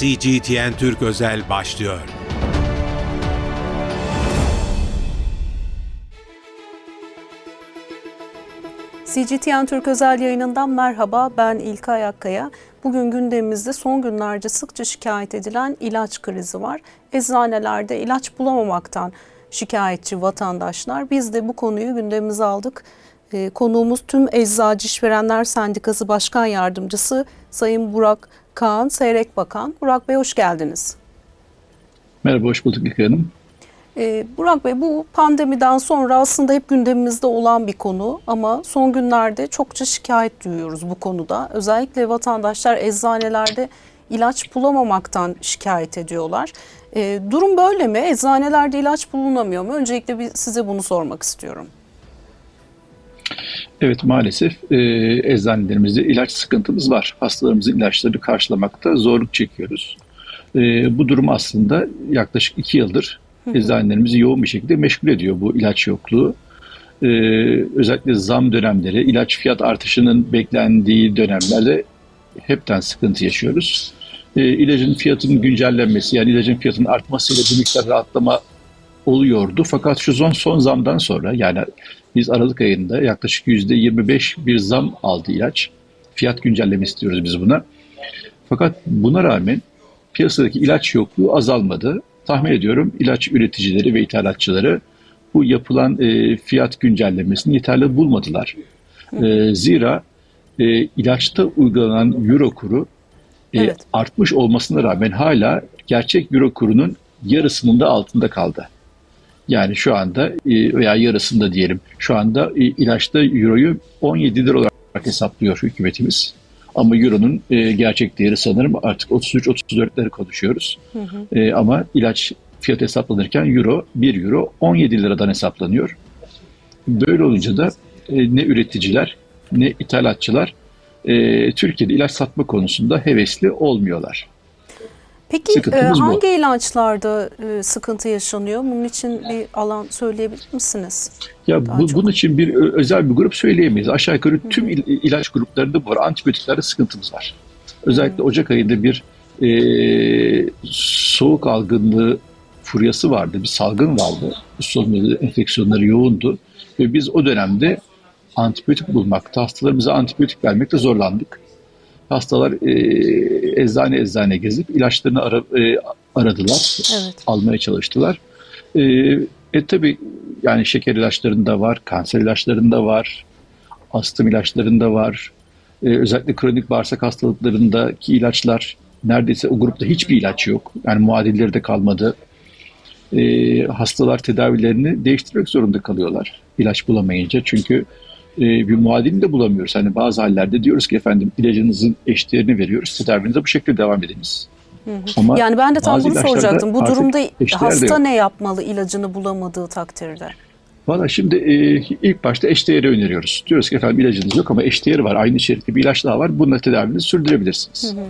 CGTN Türk Özel başlıyor. CGTN Türk Özel yayınından merhaba ben İlkay Akkaya. Bugün gündemimizde son günlerce sıkça şikayet edilen ilaç krizi var. Eczanelerde ilaç bulamamaktan şikayetçi vatandaşlar. Biz de bu konuyu gündemimize aldık. Ee, konuğumuz tüm Eczacı İşverenler Sendikası Başkan Yardımcısı Sayın Burak Kaan Seyrek Bakan. Burak Bey hoş geldiniz. Merhaba, hoş bulduk İlkay Hanım. Ee, Burak Bey bu pandemiden sonra aslında hep gündemimizde olan bir konu ama son günlerde çokça şikayet duyuyoruz bu konuda. Özellikle vatandaşlar eczanelerde ilaç bulamamaktan şikayet ediyorlar. Ee, durum böyle mi? Eczanelerde ilaç bulunamıyor mu? Öncelikle bir size bunu sormak istiyorum. Evet maalesef e, eczanelerimizde ilaç sıkıntımız var. Hastalarımızın ilaçları karşılamakta zorluk çekiyoruz. E, bu durum aslında yaklaşık iki yıldır eczanelerimizi yoğun bir şekilde meşgul ediyor bu ilaç yokluğu. Ee, özellikle zam dönemleri, ilaç fiyat artışının beklendiği dönemlerde hepten sıkıntı yaşıyoruz. Ee, ilacın fiyatının güncellenmesi, yani ilacın fiyatının artmasıyla bir miktar rahatlama oluyordu. Fakat şu son, son zamdan sonra yani biz Aralık ayında yaklaşık %25 bir zam aldı ilaç. Fiyat güncellemesi diyoruz biz buna. Fakat buna rağmen piyasadaki ilaç yokluğu azalmadı tahmin ediyorum ilaç üreticileri ve ithalatçıları bu yapılan e, fiyat güncellemesini yeterli bulmadılar. E, zira e, ilaçta uygulanan euro kuru e, evet. artmış olmasına rağmen hala gerçek euro kurunun yarısının da altında kaldı. Yani şu anda e, veya yarısında diyelim şu anda e, ilaçta euroyu 17 lira olarak hesaplıyor hükümetimiz. Ama Euro'nun e, gerçek değeri sanırım artık 33-34'leri konuşuyoruz. Hı hı. E, ama ilaç fiyat hesaplanırken Euro 1 Euro 17 liradan hesaplanıyor. Böyle olunca da e, ne üreticiler ne ithalatçılar e, Türkiye'de ilaç satma konusunda hevesli olmuyorlar. Peki e, hangi bu. ilaçlarda e, sıkıntı yaşanıyor? Bunun için bir alan söyleyebilir misiniz? Ya bu, bunun için bir özel bir grup söyleyemeyiz. Aşağı yukarı Hı. tüm il, ilaç gruplarında bu var. Antibiyotiklerde sıkıntımız var. Özellikle Hı. Ocak ayında bir e, soğuk algınlığı furyası vardı. Bir salgın vardı. Solunum enfeksiyonları yoğundu. Ve biz o dönemde antibiyotik bulmakta, hastalarımıza antibiyotik vermekte zorlandık. Hastalar e, eczane eczane gezip ilaçlarını ara, e, aradılar, evet. almaya çalıştılar. E, e tabi yani şeker ilaçlarında var, kanser ilaçlarında var, astım ilaçlarında var. E, özellikle kronik bağırsak hastalıklarındaki ilaçlar neredeyse o grupta hiçbir ilaç yok. Yani muadilleri de kalmadı. E, hastalar tedavilerini değiştirmek zorunda kalıyorlar ilaç bulamayınca. Çünkü e, bir muadilini de bulamıyoruz. Hani bazı hallerde diyoruz ki efendim ilacınızın eşdeğerini veriyoruz. Tedavinize bu şekilde devam ediniz. Ama yani ben de tam bunu soracaktım. Bu durumda hasta ne yapmalı ilacını bulamadığı takdirde? Valla şimdi e, ilk başta eşdeğeri öneriyoruz. Diyoruz ki efendim ilacınız yok ama eşdeğeri var. Aynı içerikli bir ilaç daha var. Bununla tedavinizi sürdürebilirsiniz. Hı hı.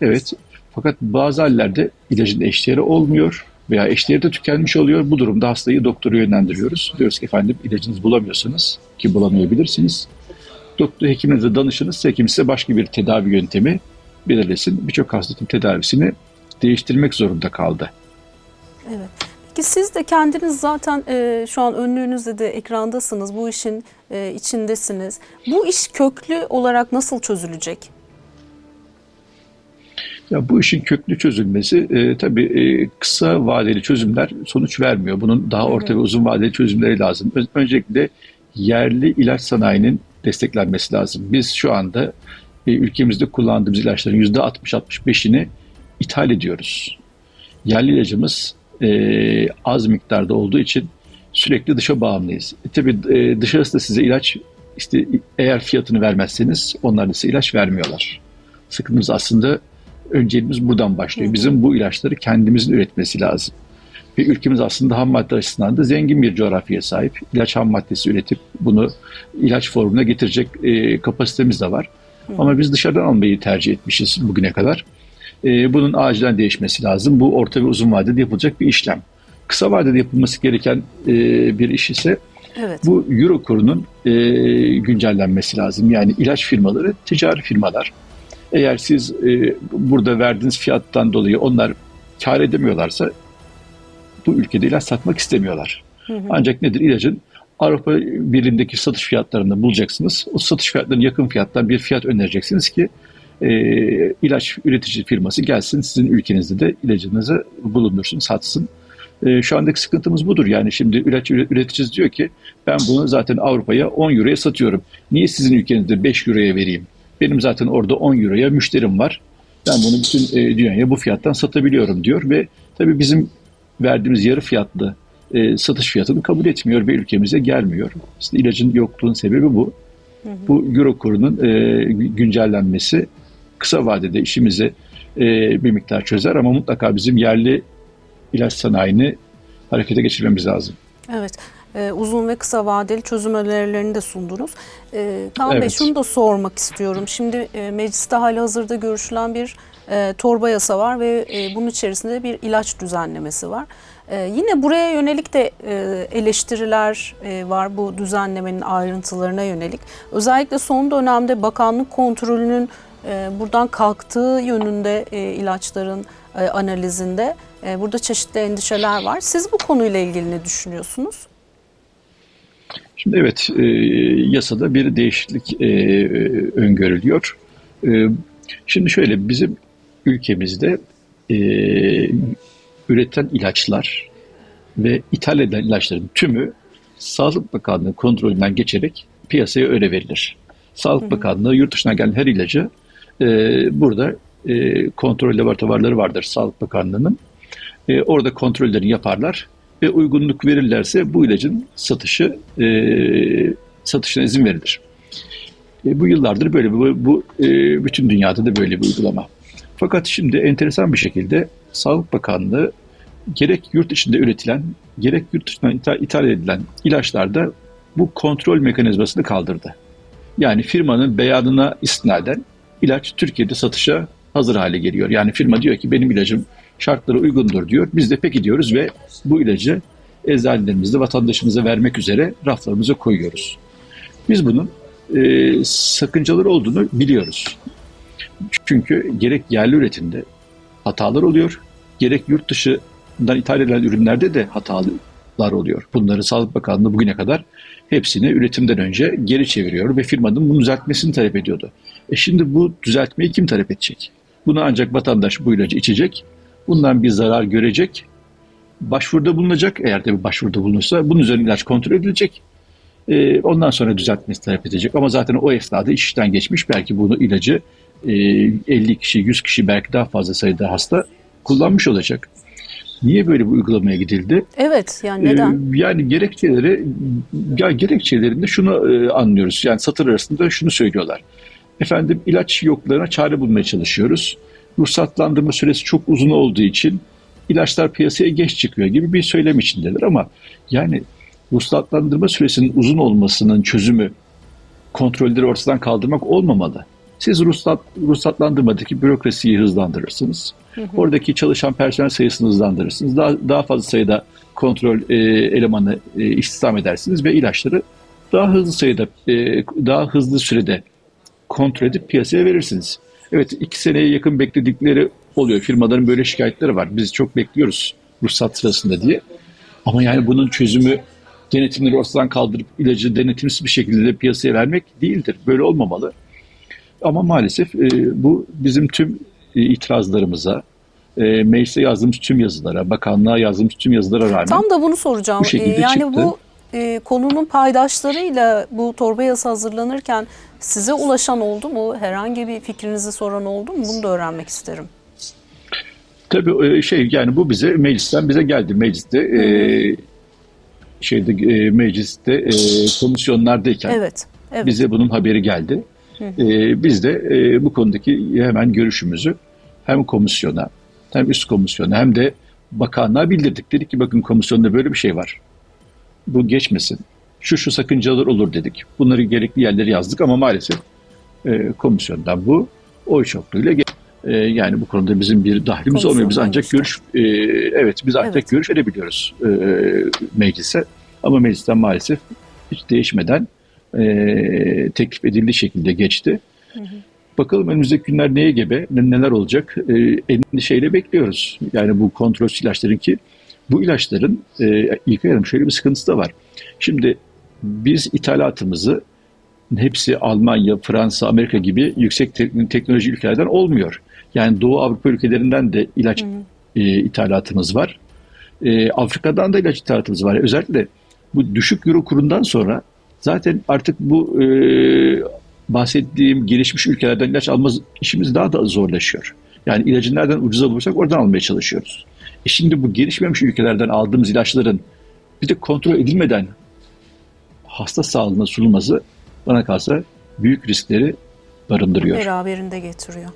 Evet. Fakat bazı hallerde ilacın eşdeğeri olmuyor veya eşdeğeri de tükenmiş oluyor. Bu durumda hastayı doktora yönlendiriyoruz. Diyoruz ki efendim ilacınızı bulamıyorsanız ki bulamayabilirsiniz. Doktor hekiminize danışınız. Hekim size başka bir tedavi yöntemi belirlesin. Birçok hastanın tedavisini değiştirmek zorunda kaldı. Evet. Peki siz de kendiniz zaten e, şu an önlüğünüzde de ekrandasınız. Bu işin e, içindesiniz. Bu iş köklü olarak nasıl çözülecek? Ya bu işin köklü çözülmesi e, tabii e, kısa vadeli çözümler sonuç vermiyor. Bunun daha orta ve uzun vadeli çözümleri lazım. Öncelikle yerli ilaç sanayinin desteklenmesi lazım. Biz şu anda e, ülkemizde kullandığımız ilaçların %60-65'ini ithal ediyoruz. Yerli ilacımız e, az miktarda olduğu için sürekli dışa bağımlıyız. E, tabii e, dışarısı da size ilaç işte eğer fiyatını vermezseniz onlar da size ilaç vermiyorlar. Sıkıntımız aslında önceliğimiz buradan başlıyor. Bizim bu ilaçları kendimizin üretmesi lazım. Ve ülkemiz aslında ham madde açısından da zengin bir coğrafyaya sahip. İlaç ham maddesi üretip bunu ilaç formuna getirecek e, kapasitemiz de var. Hı. Ama biz dışarıdan almayı tercih etmişiz bugüne kadar. E, bunun acilen değişmesi lazım. Bu orta ve uzun vadede yapılacak bir işlem. Kısa vadede yapılması gereken e, bir iş ise evet. bu euro kurunun e, güncellenmesi lazım. Yani ilaç firmaları ticari firmalar Eğer siz e, burada verdiğiniz fiyattan dolayı onlar kar edemiyorlarsa bu ülkede ilaç satmak istemiyorlar. Hı hı. Ancak nedir ilacın Avrupa Birliği'ndeki satış fiyatlarını bulacaksınız. O satış fiyatlarının yakın fiyattan bir fiyat önereceksiniz ki e, ilaç üretici firması gelsin sizin ülkenizde de ilacınızı bulundursun, satsın. E, şu andaki sıkıntımız budur. Yani şimdi ilaç üreticisi diyor ki ben bunu zaten Avrupa'ya 10 euroya satıyorum. Niye sizin ülkenizde 5 euroya vereyim? Benim zaten orada 10 euroya müşterim var. Ben bunu bütün e, dünyaya bu fiyattan satabiliyorum diyor ve tabii bizim verdiğimiz yarı fiyatlı e, satış fiyatını kabul etmiyor ve ülkemize gelmiyor. İşte ilacın yokluğunun sebebi bu. Hı hı. Bu euro kurunun e, güncellenmesi kısa vadede işimizi e, bir miktar çözer ama mutlaka bizim yerli ilaç sanayini harekete geçirmemiz lazım. Evet. Ee, uzun ve kısa vadeli çözüm önerilerini de sundunuz. Ee, Kaan evet. Bey şunu da sormak istiyorum. Şimdi e, mecliste hali hazırda görüşülen bir e, torba yasa var ve e, bunun içerisinde bir ilaç düzenlemesi var. E, yine buraya yönelik de e, eleştiriler e, var bu düzenlemenin ayrıntılarına yönelik. Özellikle son dönemde bakanlık kontrolünün e, buradan kalktığı yönünde e, ilaçların e, analizinde e, burada çeşitli endişeler var. Siz bu konuyla ilgili ne düşünüyorsunuz? Şimdi evet e, yasada bir değişiklik e, öngörülüyor. E, şimdi şöyle bizim ülkemizde e, üreten ilaçlar ve ithal edilen ilaçların tümü Sağlık Bakanlığı kontrolünden geçerek piyasaya öyle verilir. Sağlık Bakanlığı yurt dışına gelen her ilacı e, burada e, kontrol laboratuvarları vardır Sağlık Bakanlığı'nın. E, orada kontrollerini yaparlar ve uygunluk verirlerse bu ilacın satışı e, satışına izin verilir. E, bu yıllardır böyle bu, bu e, bütün dünyada da böyle bir uygulama. Fakat şimdi enteresan bir şekilde Sağlık Bakanlığı gerek yurt içinde üretilen gerek yurt dışından ithal, ithal edilen ilaçlarda bu kontrol mekanizmasını kaldırdı. Yani firmanın beyanına istinaden ilaç Türkiye'de satışa hazır hale geliyor. Yani firma diyor ki benim ilacım şartlara uygundur diyor. Biz de peki diyoruz ve bu ilacı eczanelerimizde vatandaşımıza vermek üzere raflarımıza koyuyoruz. Biz bunun e, sakıncaları olduğunu biliyoruz. Çünkü gerek yerli üretimde hatalar oluyor, gerek yurt dışından ithal edilen ürünlerde de hatalar oluyor. Bunları Sağlık Bakanlığı bugüne kadar hepsini üretimden önce geri çeviriyor ve firmanın bunu düzeltmesini talep ediyordu. E şimdi bu düzeltmeyi kim talep edecek? Bunu ancak vatandaş bu ilacı içecek, bundan bir zarar görecek, başvuruda bulunacak. Eğer de bir başvuruda bulunursa bunun üzerine ilaç kontrol edilecek. E, ondan sonra düzeltmesi talep edecek. Ama zaten o esnada işten geçmiş. Belki bunu ilacı e, 50 kişi, 100 kişi belki daha fazla sayıda hasta kullanmış olacak. Niye böyle bir uygulamaya gidildi? Evet yani neden? Ee, yani gerekçeleri ya gerekçelerinde şunu e, anlıyoruz. Yani satır arasında şunu söylüyorlar. Efendim ilaç yoklarına çare bulmaya çalışıyoruz. Ruhsatlandırma süresi çok uzun olduğu için ilaçlar piyasaya geç çıkıyor gibi bir söylem içindeler ama yani ruhsatlandırma süresinin uzun olmasının çözümü kontrolleri ortadan kaldırmak olmamalı. Siz ruhsat, ruhsatlandırmadaki bürokrasiyi hızlandırırsınız. Hı hı. Oradaki çalışan personel sayısını hızlandırırsınız. Daha, daha fazla sayıda kontrol e, elemanı e, istihdam edersiniz ve ilaçları daha hızlı sayıda, e, daha hızlı sürede kontrol edip piyasaya verirsiniz. Evet iki seneye yakın bekledikleri oluyor. Firmaların böyle şikayetleri var. Biz çok bekliyoruz ruhsat sırasında diye. Ama yani bunun çözümü denetimleri ortadan kaldırıp ilacı denetimsiz bir şekilde piyasaya vermek değildir. Böyle olmamalı. Ama maalesef e, bu bizim tüm e, itirazlarımıza, e, meclise yazdığımız tüm yazılara, bakanlığa yazdığımız tüm yazılara rağmen Tam da bunu soracağım. Bu şekilde e, yani çıktı. bu e, konunun paydaşlarıyla bu torba yasa hazırlanırken size ulaşan oldu mu? Herhangi bir fikrinizi soran oldu mu? Bunu da öğrenmek isterim. Tabii e, şey yani bu bize meclisten bize geldi. Mecliste e, şeyde e, mecliste e, komisyonlardayken evet, evet. bize bunun haberi geldi. E, biz de e, bu konudaki hemen görüşümüzü hem komisyona hem üst komisyona hem de bakanlığa bildirdik. Dedik ki bakın komisyonda böyle bir şey var. Bu geçmesin. Şu şu sakıncalar olur dedik. Bunları gerekli yerlere yazdık ama maalesef e, komisyondan bu oy çokluğuyla e, yani bu konuda bizim bir dahlimiz olmuyor. Biz ancak işte. görüş e, evet biz ancak evet. görüş edebiliyoruz e, meclise. Ama meclisten maalesef hiç değişmeden e, teklif edildiği şekilde geçti. Hı hı. bakalım önümüzdeki günler neye gebe, ne- neler olacak e, endişeyle bekliyoruz. Yani bu kontrol ilaçların ki bu ilaçların e, ilk Hanım şöyle bir sıkıntısı da var. Şimdi biz ithalatımızı hepsi Almanya, Fransa, Amerika gibi yüksek tek- teknoloji ülkelerden olmuyor. Yani Doğu Avrupa ülkelerinden de ilaç e, ithalatımız var. E, Afrika'dan da ilaç ithalatımız var. Özellikle bu düşük euro kurundan sonra zaten artık bu e, bahsettiğim gelişmiş ülkelerden ilaç alma işimiz daha da zorlaşıyor. Yani ilacı nereden ucuza bulursak oradan almaya çalışıyoruz. E şimdi bu gelişmemiş ülkelerden aldığımız ilaçların bir de kontrol edilmeden hasta sağlığına sunulması bana kalsa büyük riskleri barındırıyor. beraberinde getiriyor.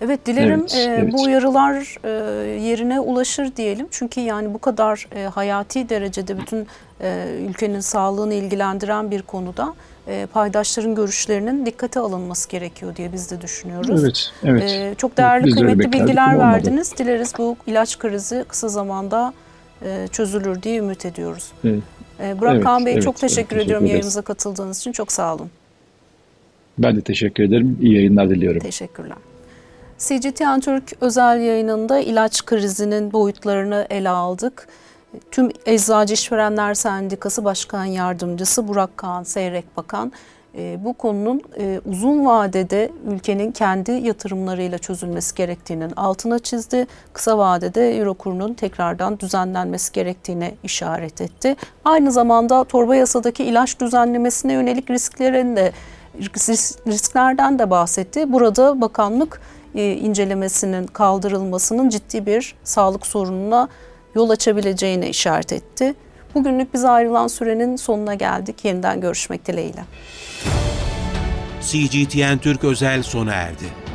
Evet dilerim Evet, e, evet. bu uyarılar e, yerine ulaşır diyelim. Çünkü yani bu kadar e, hayati derecede bütün e, ülkenin sağlığını ilgilendiren bir konuda e, paydaşların görüşlerinin dikkate alınması gerekiyor diye biz de düşünüyoruz. Evet, evet. E, çok değerli öyle kıymetli bilgiler ama olmadı. verdiniz. Dileriz bu ilaç krizi kısa zamanda e, çözülür diye ümit ediyoruz. Evet. E, Burak Evet, Kaan Bey evet, çok evet, teşekkür teşekkür ediyorum ederiz. yayınımıza katıldığınız için. Çok sağ olun. Ben de teşekkür ederim. İyi yayınlar diliyorum. Teşekkürler. CGTN Türk özel yayınında ilaç krizinin boyutlarını ele aldık. Tüm Eczacı İşverenler Sendikası Başkan Yardımcısı Burak Kaan Seyrek Bakan e, bu konunun e, uzun vadede ülkenin kendi yatırımlarıyla çözülmesi gerektiğinin altına çizdi. Kısa vadede euro kurunun tekrardan düzenlenmesi gerektiğine işaret etti. Aynı zamanda torba yasadaki ilaç düzenlemesine yönelik risklerin de risk- risklerden de bahsetti. Burada bakanlık e, incelemesinin kaldırılmasının ciddi bir sağlık sorununa yol açabileceğine işaret etti. Bugünlük bize ayrılan sürenin sonuna geldik. Yeniden görüşmek dileğiyle. CGTN Türk özel sona erdi.